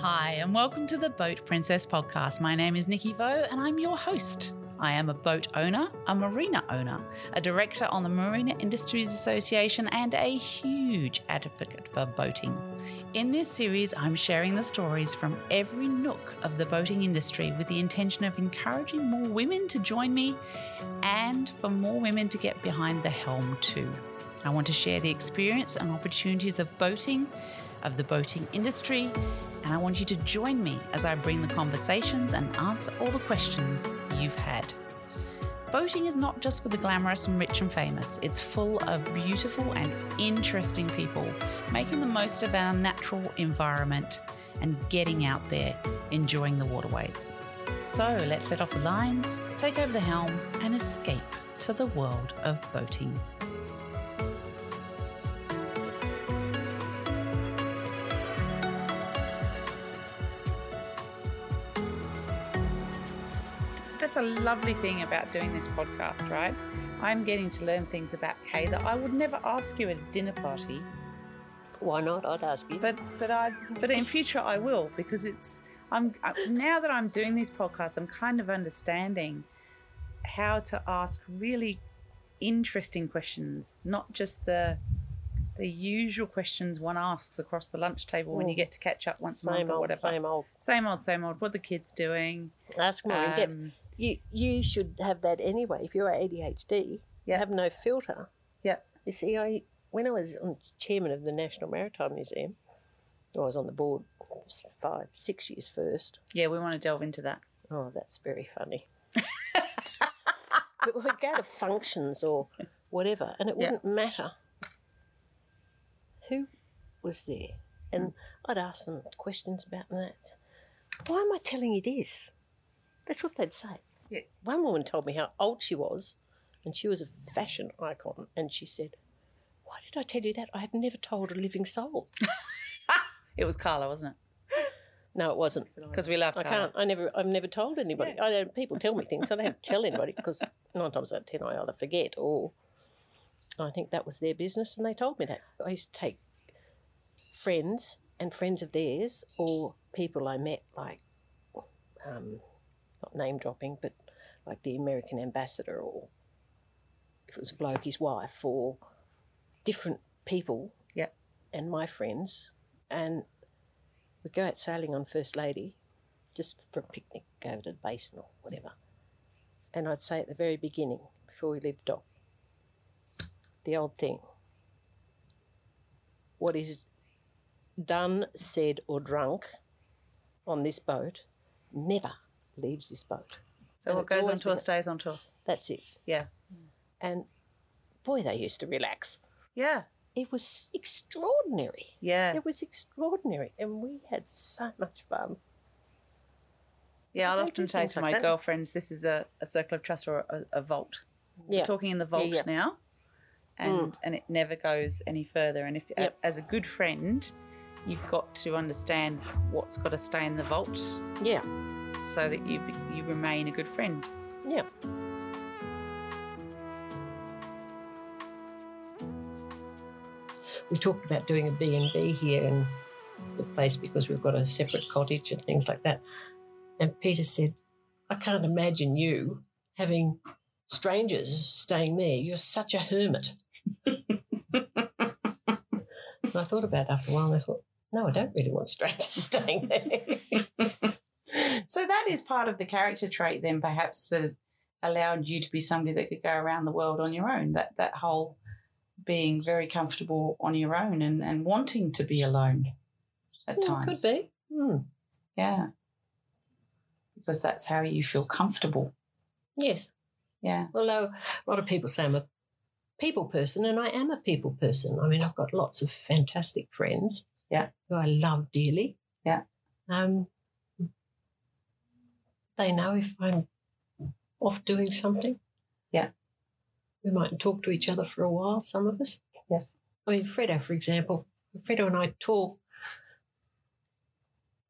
Hi, and welcome to the Boat Princess podcast. My name is Nikki Vo, and I'm your host. I am a boat owner, a marina owner, a director on the Marina Industries Association, and a huge advocate for boating. In this series, I'm sharing the stories from every nook of the boating industry with the intention of encouraging more women to join me and for more women to get behind the helm too. I want to share the experience and opportunities of boating, of the boating industry, and I want you to join me as I bring the conversations and answer all the questions you've had. Boating is not just for the glamorous and rich and famous, it's full of beautiful and interesting people making the most of our natural environment and getting out there enjoying the waterways. So let's set off the lines, take over the helm, and escape to the world of boating. That's a lovely thing about doing this podcast, right? I'm getting to learn things about Kay that I would never ask you at a dinner party, Why not? I'd ask you. but but I but in future I will because it's I'm now that I'm doing these podcasts, I'm kind of understanding how to ask really interesting questions, not just the the usual questions one asks across the lunch table when you Mm. get to catch up once a month same or old, whatever. same old. same old, same old. What are the kids doing? Ask more in depth. You you should have that anyway. If you're ADHD, you have no filter. Yeah. You see, I when I was on chairman of the National Maritime Museum, I was on the board five, six years first. Yeah, we want to delve into that. Oh, that's very funny. but we'd go to functions or whatever, and it Yeah. wouldn't matter who was there. And I'd ask them questions about that. Why am I telling you this? That's what they'd say. Yeah. One woman told me how old she was, and she was a fashion icon, and she said, Why did I tell you that? I had never told a living soul. It was Carla, wasn't it? No, it wasn't. Because we love I Carla. can't. I never. I've never told anybody. I don't. People tell me things. I don't tell anybody because nine times out of ten I either forget or I think that was their business and they told me that. I used to take friends and friends of theirs or people I met like, um, not name dropping, but like the American ambassador or if it was a bloke, his wife or different people. Yeah. And my friends and we'd go out sailing on First Lady just for a picnic, go over to the basin or whatever. And I'd say at the very beginning, before we leave the dock, the old thing what is done, said, or drunk on this boat never leaves this boat. So And what goes on tour been- stays on tour. That's it. Yeah. And boy, they used to relax. Yeah. It was extraordinary. Yeah. It was extraordinary. And we had so much fun. Yeah, I'll often say to like my that. girlfriends, this is a, a circle of trust or a, a vault. Yeah. We're talking in the vault yeah. now. And mm. and it never goes any further. And if Yep. as a good friend, you've got to understand what's got to stay in the vault Yeah. So that you you remain a good friend. Yeah. We talked about doing a B&B here in the place because we've got a separate cottage and things like that. And Peter said, I can't imagine you having strangers staying there. You're such a hermit. I thought about it after a while and I thought, no, I don't really want strangers staying there. So that is part of the character trait then perhaps that allowed you to be somebody that could go around the world on your own. That that whole being very comfortable on your own and, and wanting to be alone at Yeah, times. Could be. Hmm. Yeah. Because that's how you feel comfortable. Yes. Yeah. Although a lot of people say I'm a people person, and I am a people person. I mean, I've got lots of fantastic friends. Yeah. Who I love dearly. Yeah. Um, they know if I'm off doing something. Yeah. We might talk to each other for a while, some of us. Yes. I mean, Fredo, for example, Fredo and I talk,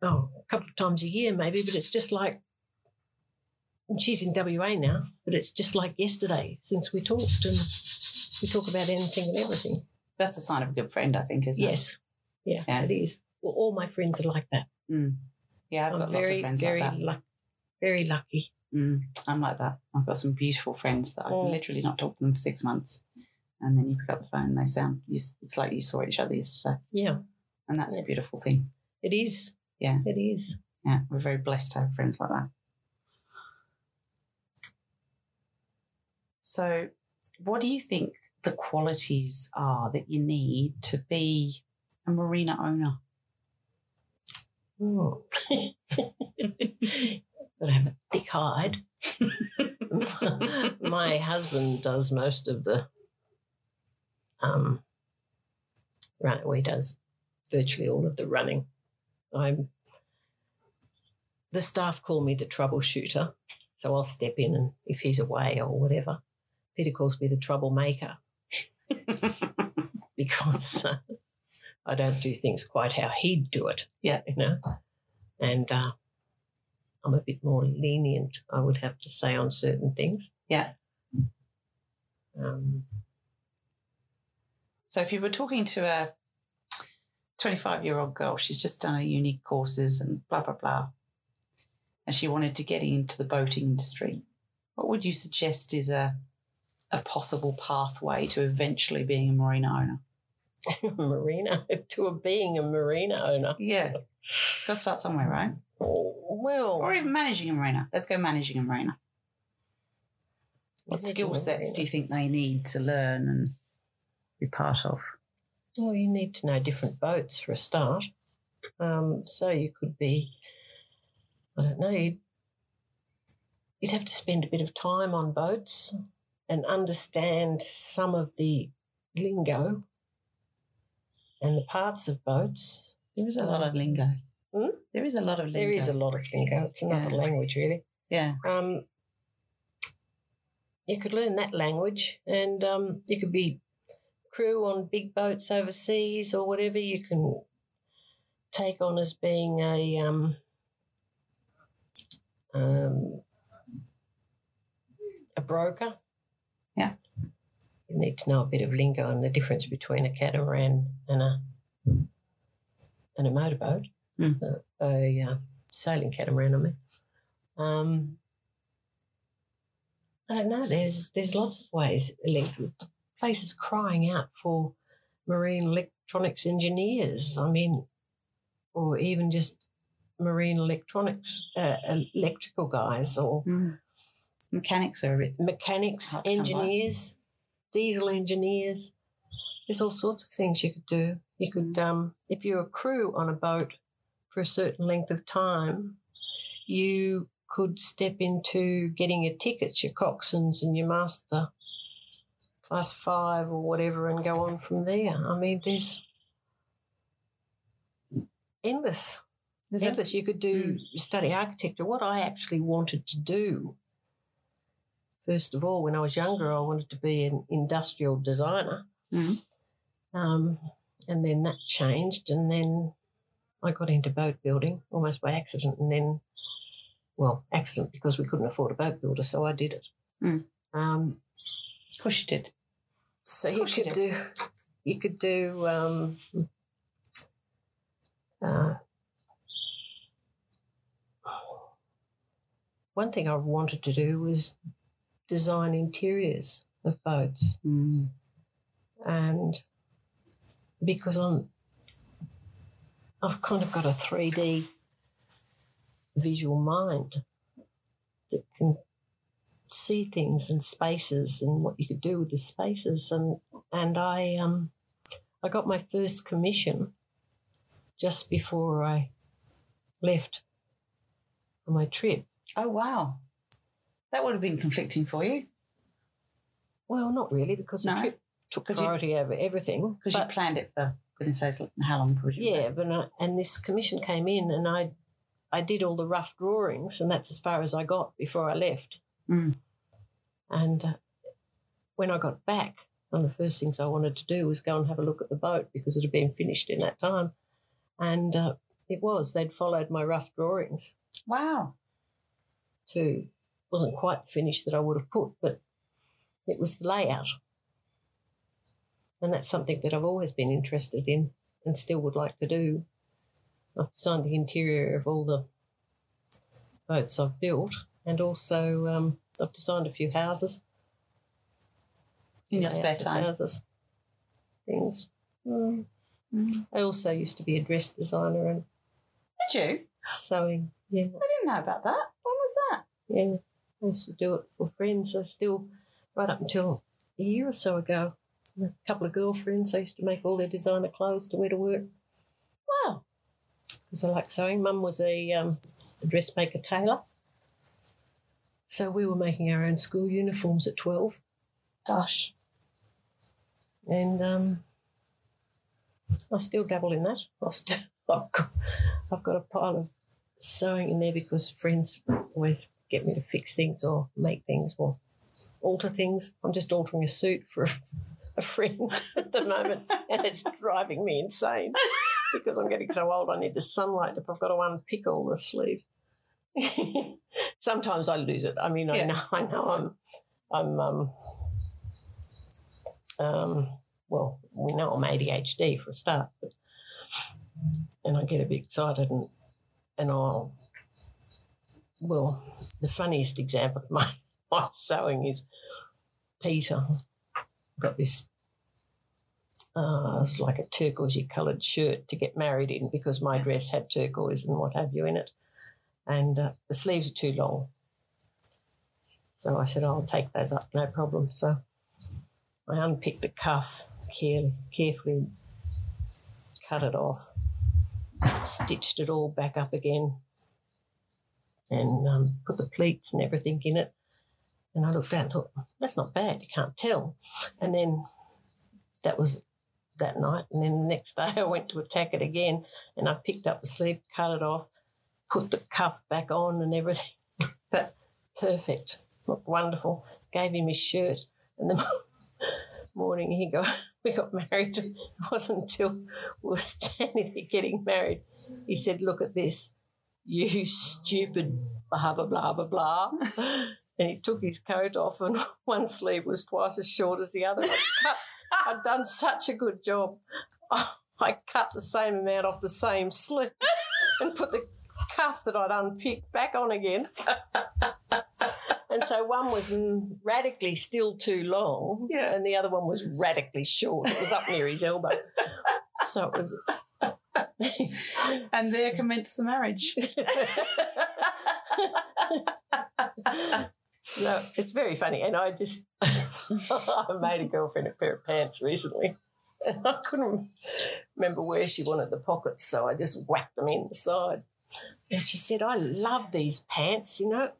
oh, a couple of times a year maybe, but it's just like, and she's in WA now, but it's just like yesterday since we talked, and we talk about anything and everything. That's a sign of a good friend, I think, isn't it? Yes. Yeah, Yeah. it is. Well, all my friends are like that. Mm. Yeah, I've I'm got very, lots of friends very like that. luck, very lucky. Mm, I'm like that. I've got some beautiful friends that I've Mm. literally not talked to them for six months, and then you pick up the phone and they sound. You, it's like you saw each other yesterday, Yeah, and that's Yeah. a beautiful thing. it is. Yeah. it is. Yeah, we're very blessed to have friends like that. So, what do you think the qualities are that you need to be a marina owner? Oh. Gotta have a thick hide. My husband does most of the um right well, he does virtually all of the running. I'm the staff call me the troubleshooter, so I'll step in and if he's away or whatever. Peter calls me the troublemaker because uh, I don't do things quite how he'd do it. Yeah. You know? And uh, I'm a bit more lenient, I would have to say, on certain things. Yeah. Um, So if you were talking to a 25 year old girl, she's just done her unique courses and blah, blah, blah, and she wanted to get into the boating industry, what would you suggest is a, a possible pathway to eventually being a marina owner? marina, to a being a marina owner. Yeah. Got to start somewhere, right? Well, Or even managing a marina. Let's go managing a marina. What managing skill a sets do you think they need to learn and be part of? Well, you need to know different boats for a start. Um, so you could be, I don't know, you'd, you'd have to spend a bit of time on boats and understand some of the lingo and the parts of boats. There is a lot of lingo. There is a lot of lingo. There is a lot of lingo. It's another Yeah. language, really. Yeah. Um, you could learn that language, and um, you could be crew on big boats overseas or whatever. You can take on as being a um, um, a broker. Yeah. You need to know a bit of lingo and the difference between a catamaran and a and a motorboat, Mm. a, a uh, sailing catamaran. I mean, um, I don't know. There's there's lots of ways. Elec- Places crying out for marine electronics engineers. I mean, or even just marine electronics, uh, electrical guys, or Mm. Mechanics are a bit. mechanics, Hard to come by. engineers, diesel engineers. There's all sorts of things you could do. You could, um, if you're a crew on a boat for a certain length of time, you could step into getting your tickets, your coxswains and your master class five or whatever, and go on from there. I mean, there's endless There's a- endless. You could do study architecture. What I actually wanted to do, first of all, when I was younger, I wanted to be an industrial designer. Mhm. Um, and then that changed, and then I got into boat building almost by accident, and then, well, accident because we couldn't afford a boat builder, so I did it. Mm. Um, Of course you did. so you course you could do, you could do. Um, uh, one thing I wanted to do was design interiors of boats, Mm. and because I'm, I've kind of got a three D visual mind that can see things and spaces and what you could do with the spaces and and I um I got my first commission just before I left for my trip. Oh, wow. That would have been conflicting for you Well, not really because the No? trip took 'Cause you- priority over everything. because you planned it for goodness sakes, how long would you? yeah, but I, and this commission came in and I I did all the rough drawings and that's as far as I got before I left. Mm. And uh, when I got back, one of the first things I wanted to do was go and have a look at the boat because it had been finished in that time. And uh, it was, they'd followed my rough drawings Wow. to, wasn't quite finished that I would have put, but it was the layout. And that's something that I've always been interested in and still would like to do. I've designed the interior of all the boats I've built, and also um, I've designed a few houses. In your spare time. Houses, things. Mm. I also used to be a dress designer and Did you? sewing. Yeah, I didn't know about that. When was that? yeah. I used to do it for friends. I still, right up until a year or so ago, a couple of girlfriends. I used to make all their designer clothes to wear to work Wow. because I like sewing. Mum was a, um, a dressmaker tailor. So we were making our own school uniforms at 12. Gosh. And um, I still dabble in that. I still, I've, got, I've got a pile of sewing in there because friends always get me to fix things or make things or alter things. I'm just altering a suit for a, friend at the moment, and it's driving me insane because I'm getting so old. I need the sunlight if I've got to unpick all the sleeves. Sometimes I lose it. I mean, I know, I know, I'm, I'm, um, um, well, we know I'm ADHD for a start, but, and I get a bit excited and and I'll, well, the funniest example of my, my sewing is Peter got this, uh, it's like a turquoisey coloured shirt to get married in because my dress had turquoise and what have you in it. And uh, the sleeves are too long. So I said, I'll take those up, no problem. So I unpicked the cuff, care- carefully cut it off, stitched it all back up again, and um, put the pleats and everything in it. And I looked down and thought, that's not bad, you can't tell. And then that was that night. And then the next day I went to attack it again and I picked up the sleeve, cut it off, put the cuff back on and everything. but perfect, looked wonderful. Gave him his shirt. And the morning he got, we got married. It wasn't until we were standing there getting married. He said, Look at this, you stupid blah, blah, blah, blah, blah. And he took his coat off, and one sleeve was twice as short as the other. I'd, done such a good job. Oh, I cut the same amount off the same sleeve and put the cuff that I'd unpicked back on again. And so one was radically still too long, Yeah. and the other one was radically short. It was up near his elbow. So it was. And there commenced the marriage. no, it's very funny. And I just, I made a girlfriend a pair of pants recently. And I couldn't remember where she wanted the pockets, so I just whacked them in the side. And she said, I love these pants, you know.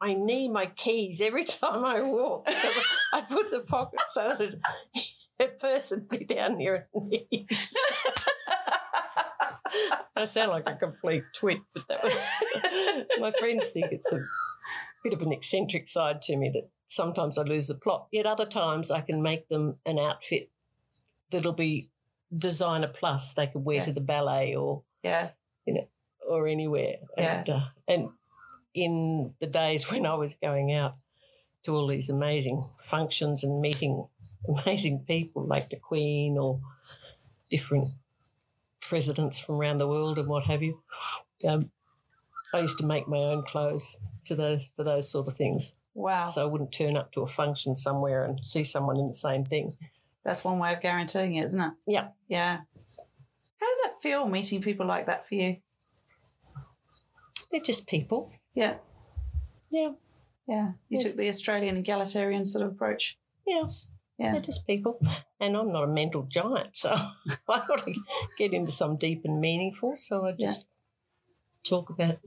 I need my keys every time I walk. I put the pocket so that a person be down near her knees. I sound like a complete twit, but that was my friends think it's a bit of an eccentric side to me that sometimes I lose the plot. Yet other times I can make them an outfit that'll be designer plus. They could wear to the ballet or Yeah. You know, or anywhere. Yeah. And, uh, and in the days when I was going out to all these amazing functions and meeting amazing people like the Queen or different presidents from around the world and what have you, um, I used to make my own clothes to those for those sort of things. Wow. So I wouldn't turn up to a function somewhere and see someone in the same thing. That's one way of guaranteeing it, isn't it? Yeah. Yeah. How did that feel meeting people like that for you? They're just people. Yeah. Yeah. Yeah. You Yes. took the Australian egalitarian sort of approach. Yeah. Yeah. They're just people. And I'm not a mental giant, so I've got to get into some deep and meaningful. So I just talk about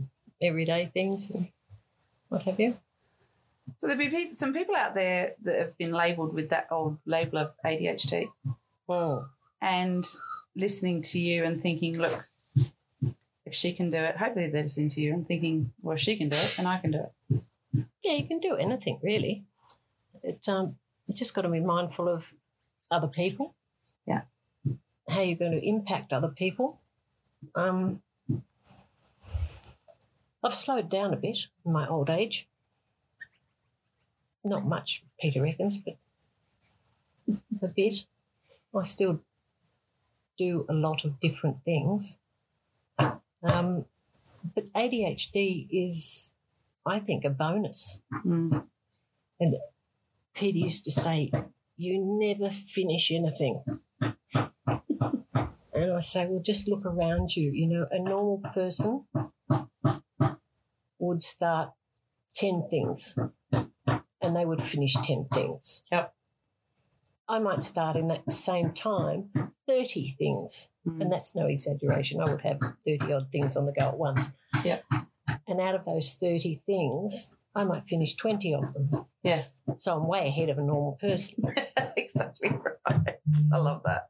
everyday things and what have you. So there'd be some people out there that have been labelled with that old label of ADHD Oh, and listening to you and thinking, look, if she can do it, hopefully they're listening to you and thinking, well, if she can do it, and I can do it. yeah, you can do anything really. It um, you just got to be mindful of other people. Yeah. How you're going to impact other people. Um, I've slowed down a bit in my old age. Not much, Peter reckons, but a bit. I still do a lot of different things. Um, but ADHD is, I think, a bonus. Mm. And Peter used to say, You never finish anything. and I say, Well, just look around you. You know, a normal person would start 10 things and they would finish 10 things. Yep. I might start in that same time 30 things. Mm. And that's no exaggeration. I would have 30 odd things on the go at once. Yep. And out of those 30 things, I might finish 20 of them. Yes. So I'm way ahead of a normal person. exactly right. I love that.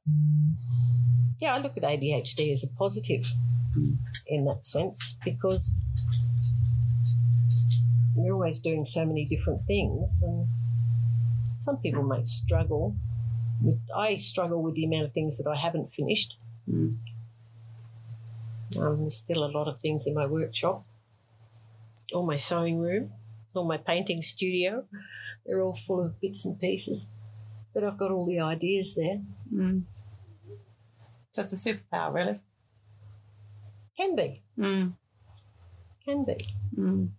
Yeah, I look at ADHD as a positive in that sense because you're always doing so many different things and some people may struggle with I struggle with the amount of things that I haven't finished. Mm. Um, there's still a lot of things in my workshop, or my sewing room, or my painting studio. They're all full of bits and pieces, but I've got all the ideas there. Mm. So it's a superpower, really. Can be, Mm. can be. Mm.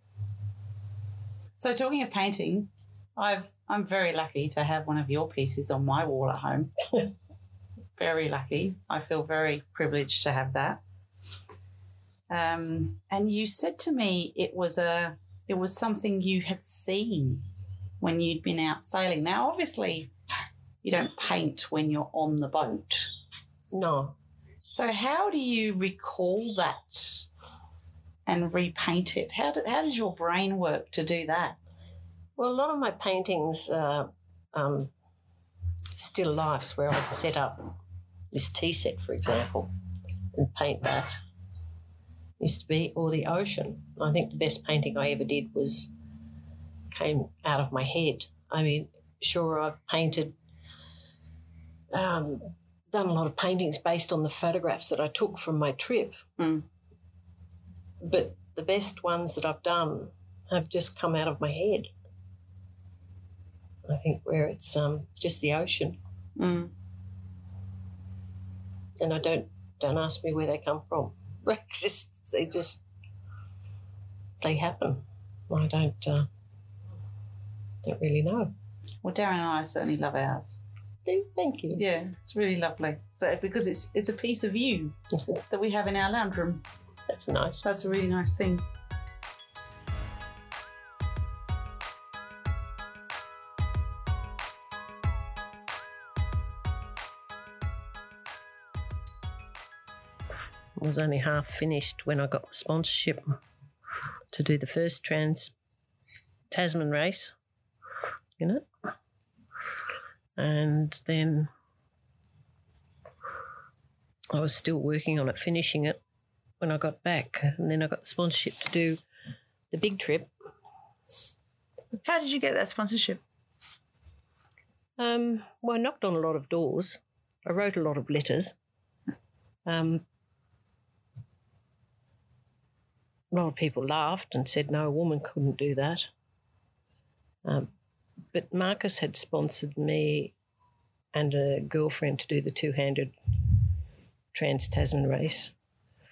So talking of painting, I've I'm very lucky to have one of your pieces on my wall at home. very lucky. I feel very privileged to have that. Um, and you said to me it was a it was something you had seen when you'd been out sailing. Now, obviously, you don't paint when you're on the boat. No, So how do you recall that and repaint it? How, do, how does your brain work to do that? Well, a lot of my paintings are um, still lifes where I set up this tea set, for example, and paint that. Used to be, or the ocean. I think the best painting I ever did was came out of my head. I mean, sure, I've painted, um, done a lot of paintings based on the photographs that I took from my trip. Mm. But the best ones that I've done have just come out of my head. I think where it's um, just the ocean, Mm. and I don't don't ask me where they come from. They just they just they happen. I don't uh, don't really know. Well, Darren and I certainly love ours. Thank you. Yeah, it's really lovely. So because it's it's a piece of you that we have in our lounge room. That's nice. That's a really nice thing. I was only half finished when I got the sponsorship to do the first trans Tasman race in it. And then I was still working on it, finishing it when I got back. And then I got the sponsorship to do the big trip. How did you get that sponsorship? Um, well, I knocked on a lot of doors. I wrote a lot of letters. Um, a lot of people laughed and said, no, a woman couldn't do that. Um, but Marcus had sponsored me and a girlfriend to do the two handed Trans Tasman race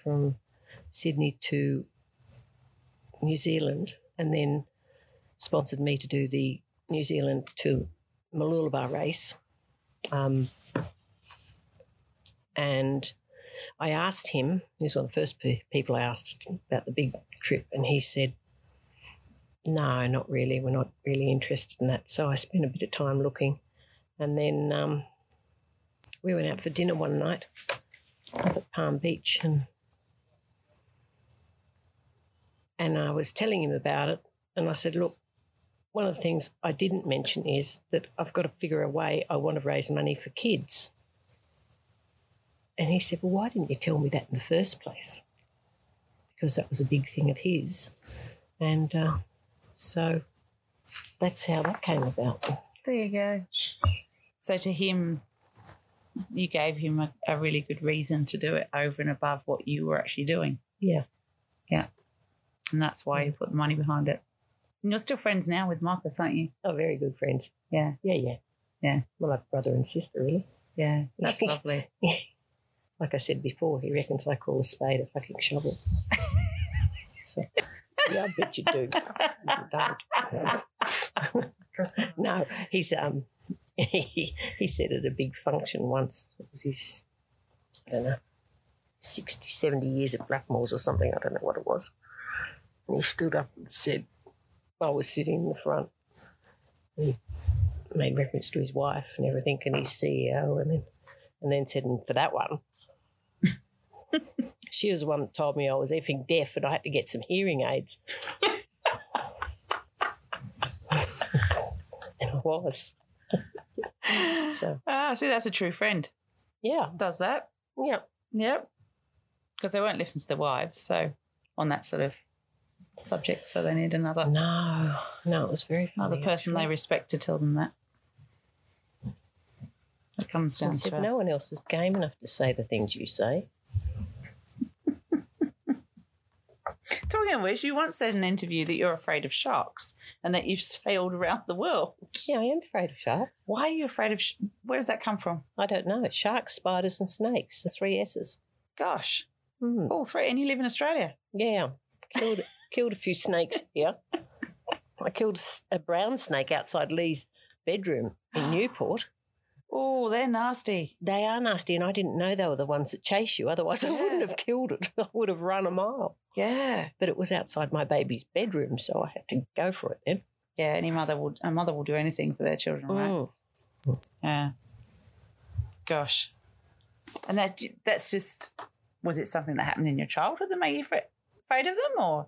from Sydney to New Zealand and then sponsored me to do the New Zealand to Mooloolaba race. Um, and I asked him, he's one of the first pe- people I asked about the big trip, and he said, No, not really. We're not really interested in that. So I spent a bit of time looking. And then um, we went out for dinner one night up at Palm Beach, and and I was telling him about it, and I said, Look, one of the things I didn't mention is that I've got to figure a way I want to raise money for kids. And he said, Well, why didn't you tell me that in the first place? Because that was a big thing of his. And uh, so that's how that came about. There you go. So to him, you gave him a, a really good reason to do it over and above what you were actually doing. Yeah. Yeah. And that's why you put the money behind it. And you're still friends now with Marcus, aren't you? Oh, very good friends. Yeah. Yeah, yeah. Yeah. Well, like brother and sister, really. Yeah. That's lovely. like I said before, he reckons I call a spade a fucking shovel. so, yeah, I bet you do. You don't. Trust me. No, he's um he, he said at a big function once, it was his I don't know, 60, 70 years at Blackmore's or something, I don't know what it was. And he stood up and said, I was sitting in the front. He made reference to his wife and everything and his CEO and then and then said, and for that one she was the one that told me I was effing deaf and I had to get some hearing aids. and I was. so Ah, see, that's a true friend. yeah, Does that? yeah. Yep. Because they won't listen to the wives, so on that sort of subject, so they need another No, no, it was very funny. another person they respect to tell them that. It comes down to if no one else is game enough to say the things you say. Talking of which, you once said in an interview that you're afraid of sharks and that you've sailed around the world. Yeah, I am afraid of sharks. Why are you afraid of? Sh- Where does that come from? I don't know. Sharks, spiders, and snakes. The three S's. Gosh, Hmm. all three, and you live in Australia. Yeah, killed killed a few snakes here. I killed a brown snake outside Lee's bedroom in Newport. Oh, they're nasty. They are nasty, and I didn't know they were the ones that chase you. Otherwise, I wouldn't have killed it. I would have run a mile. Yeah, But it was outside my baby's bedroom, so I had to go for it then. yeah. Any mother would. a mother will do anything for their children, right? Mm. Yeah. Gosh. And that that's just was it something that happened in your childhood that made you afraid of them, or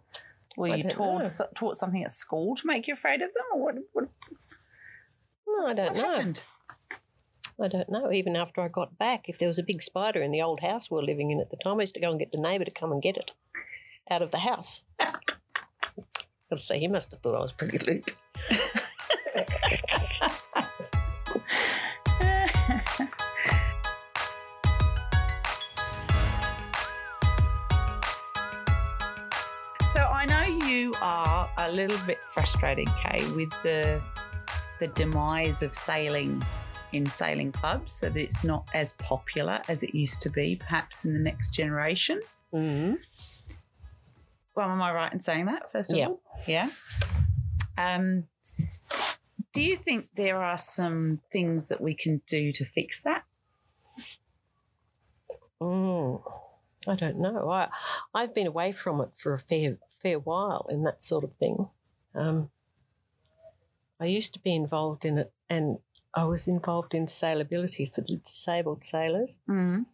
were you taught so- taught something at school to make you afraid of them, or what? What, No, I don't know. happened? I don't know. Even after I got back, if there was a big spider in the old house we were living in at the time, I used to go and get the neighbour to come and get it out of the house. I'll say he must have thought I was pretty loopy. a little bit frustrated, Kay, with the the demise of sailing in sailing clubs, so that it's not as popular as it used to be, perhaps in the next generation. Mm-hmm. Well, am I right in saying that? First of Yeah. all, yeah. Um, do you think there are some things that we can do to fix that? Mm. I don't know. I I've been away from it for a fair fair while in that sort of thing. Um, I used to be involved in it, and I was involved in sailability for the disabled sailors. Mm.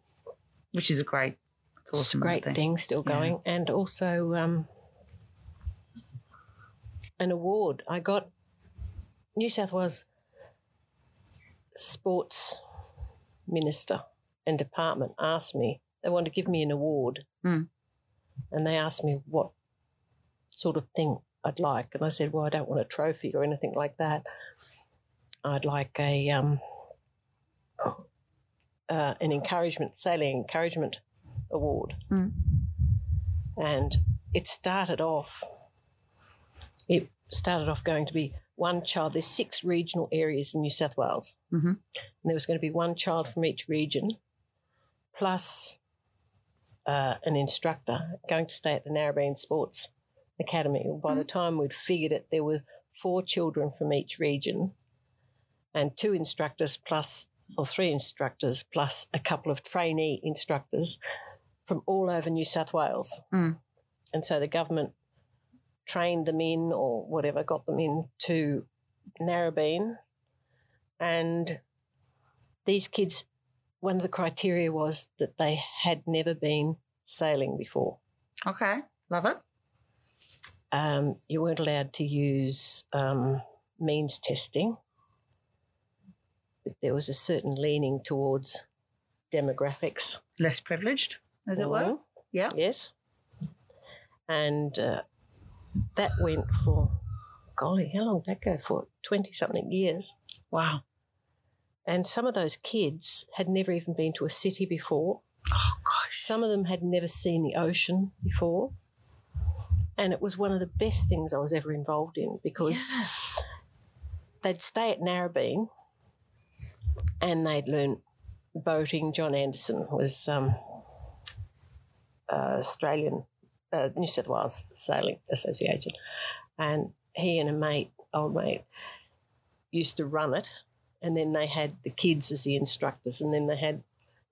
Which is a great, it's awesome great thing. thing still Yeah. going, and also um, an award I got. New South Wales Sports Minister and Department asked me they wanted to give me an award, Mm. and they asked me what sort of thing I'd like, and I said, "Well, I don't want a trophy or anything like that. I'd like a um, uh, an encouragement sailing encouragement award." Mm. and it started off it started off going to be one child there's six regional areas in new south wales Mhm. and there was going to be one child from each region plus uh, an instructor going to stay at the narrabeen sports academy by the time we'd figured it there were four children from each region and two instructors plus or three instructors plus a couple of trainee instructors from all over New South Wales. Mm. And so the government trained them in or whatever, got them in to Narrabeen. And these kids, one of the criteria was that they had never been sailing before. Okay, love it. Um, you weren't allowed to use um, means testing. But there was a certain leaning towards demographics. Less privileged, as it were. Mhm. Yeah. Yes. And uh, that went for, golly, how long did that go for? 20 something years. Wow. And some of those kids had never even been to a city before. Oh gosh. Some of them had never seen the ocean before. And it was one of the best things I was ever involved in because Yeah. they'd stay at Narrabeen and they'd learn boating. John Anderson was um, uh, Australian, uh, New South Wales Sailing Association, and he and a mate, old mate, used to run it, and then they had the kids as the instructors, and then they had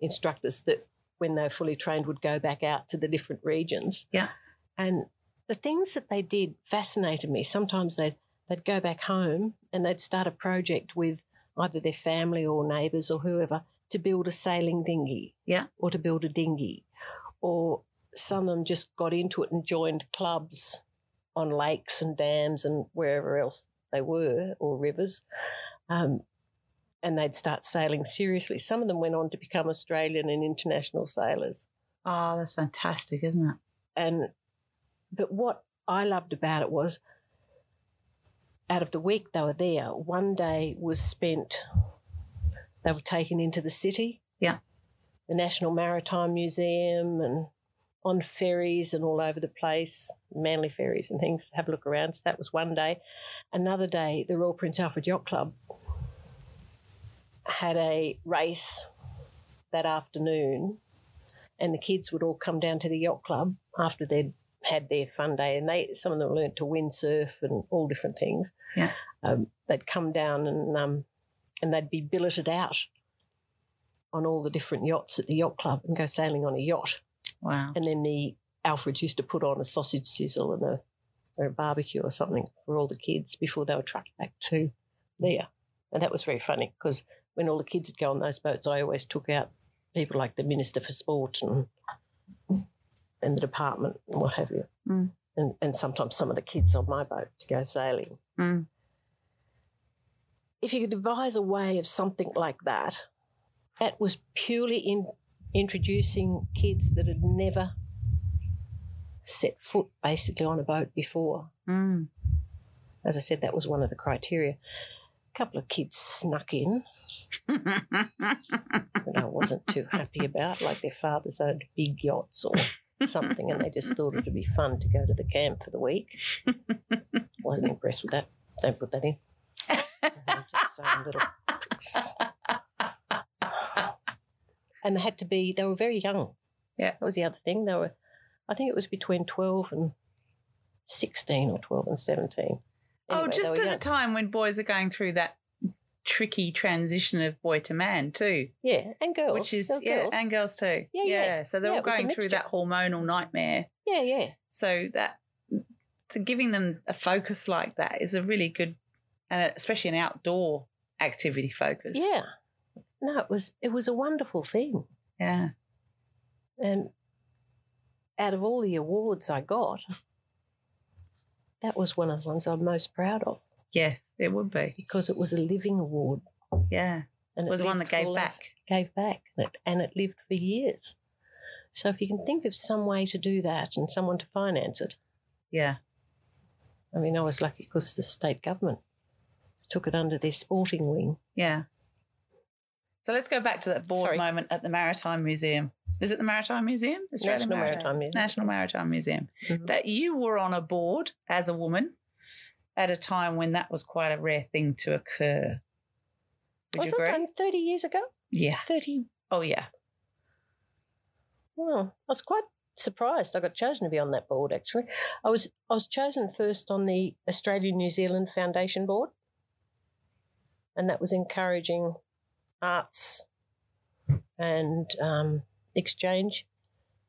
instructors that, when they were fully trained, would go back out to the different regions. Yeah. And the things that they did fascinated me. Sometimes they'd they'd go back home and they'd start a project with either their family or neighbours or whoever to build a sailing dinghy. Yeah. Or to build a dinghy. Or some of them just got into it and joined clubs on lakes and dams and wherever else they were or rivers. Um, and they'd start sailing seriously. Some of them went on to become Australian and international sailors. Oh, that's fantastic, isn't it? And but what I loved about it was out of the week they were there, one day was spent they were taken into the city. Yeah. The National Maritime Museum and on ferries and all over the place, Manly ferries and things, have a look around. So that was one day. Another day, the Royal Prince Alfred Yacht Club had a race that afternoon, and the kids would all come down to the yacht club after they'd had their fun day, and they some of them learnt to windsurf and all different things. Yeah. Um, they'd come down and um, and they'd be billeted out on all the different yachts at the yacht club and go sailing on a yacht. Wow. And then the Alfreds used to put on a sausage sizzle and a, or a barbecue or something for all the kids before they were trucked back to there. And that was very funny because when all the kids would go on those boats, I always took out people like the Minister for Sport and and the department and what have you. Mm. And, and sometimes some of the kids on my boat to go sailing. Mm. If you could devise a way of something like that, that was purely in introducing kids that had never set foot basically on a boat before. Mm. As I said, that was one of the criteria. A couple of kids snuck in that I wasn't too happy about, like their fathers owned big yachts or something, and they just thought it'd be fun to go to the camp for the week. Wasn't impressed with that. Don't put that in. just little. And they had to be, they were very young. Yeah. That was the other thing. They were, I think it was between 12 and 16 or 12 and 17. oh, Anyway, they just at young. the time when boys are going through that tricky transition of boy to man too, Yeah, and girls. which is yeah, girls. and girls too. Yeah, yeah. So they're Yeah, all it was a going through that hormonal nightmare. yeah, yeah. So that to giving them a focus like that is a really good, and especially an outdoor activity focus. Yeah. No, it was it was a wonderful thing. yeah. And out of all the awards I got, that was one of the ones I'm most proud of Yes, it would be. because it was a living award. Yeah, And it was the one that gave back. Gave back. And it, lived for years. So if you can think of some way to do that and someone to finance it, Yeah, I mean, I was lucky because the state government took it under their sporting wing. yeah. So let's go back to that board Sorry. moment at the Maritime Museum. Is it the Maritime Museum? Australian National Maritime Museum. National Maritime Museum. Mhm. That you were on a board as a woman at a time when that was quite a rare thing to occur. Would Was you it done 30 years ago? Yeah. 30. Oh, yeah. Well, I was quite surprised. I got chosen to be on that board. Actually, I was I was chosen first on the Australian New Zealand Foundation board, and that was encouraging arts and um, exchange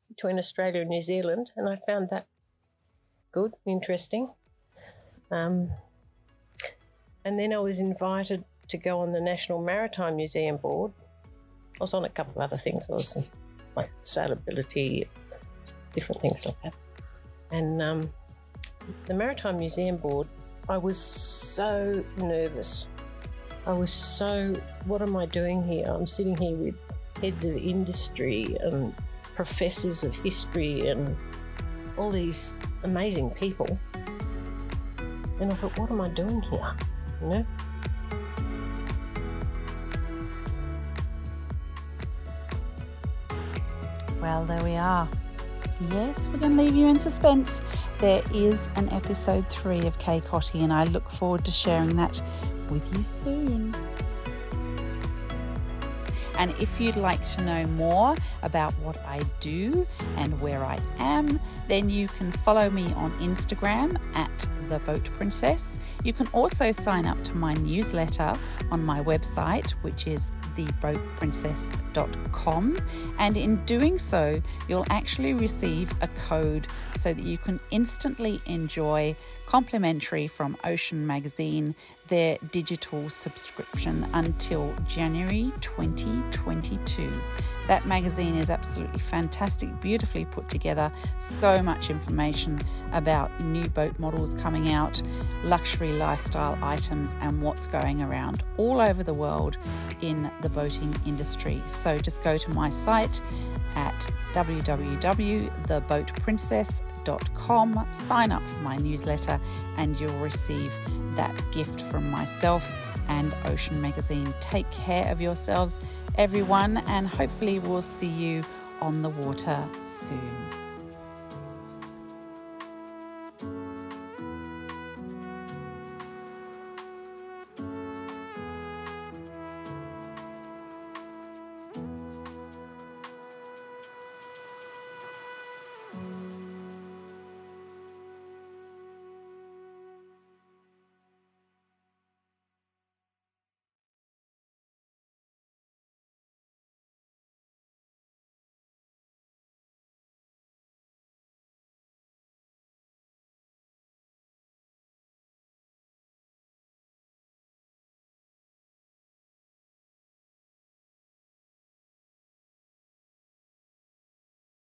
between Australia and New Zealand, and I found that good, interesting. Um, and then I was invited to go on the National Maritime Museum board. I was on a couple of other things. I was like sailability, different things like that. And um, the Maritime Museum Board, I was so nervous. I was so, what am I doing here? I'm sitting here with heads of industry and professors of history and all these amazing people. And I thought, what am I doing here? You know? Well, there we are. Yes, we're going to leave you in suspense. There is an episode three of Kay Cottee, and I look forward to sharing that with you soon. And if you'd like to know more about what I do and where I am, then you can follow me on Instagram at the Boat Princess. You can also sign up to my newsletter on my website, which is theboatprincess.com. And in doing so, you'll actually receive a code so that you can instantly enjoy complimentary from Ocean Magazine their digital subscription until January 2022. That magazine is absolutely fantastic, beautifully put together, so much information about new boat models coming out, luxury lifestyle items, and what's going around all over the world in the boating industry. So just go to my site at www.theboatprincess.com, sign up for my newsletter, and you'll receive that gift from myself and Ocean Magazine. Take care of yourselves, everyone, and hopefully we'll see you on the water soon.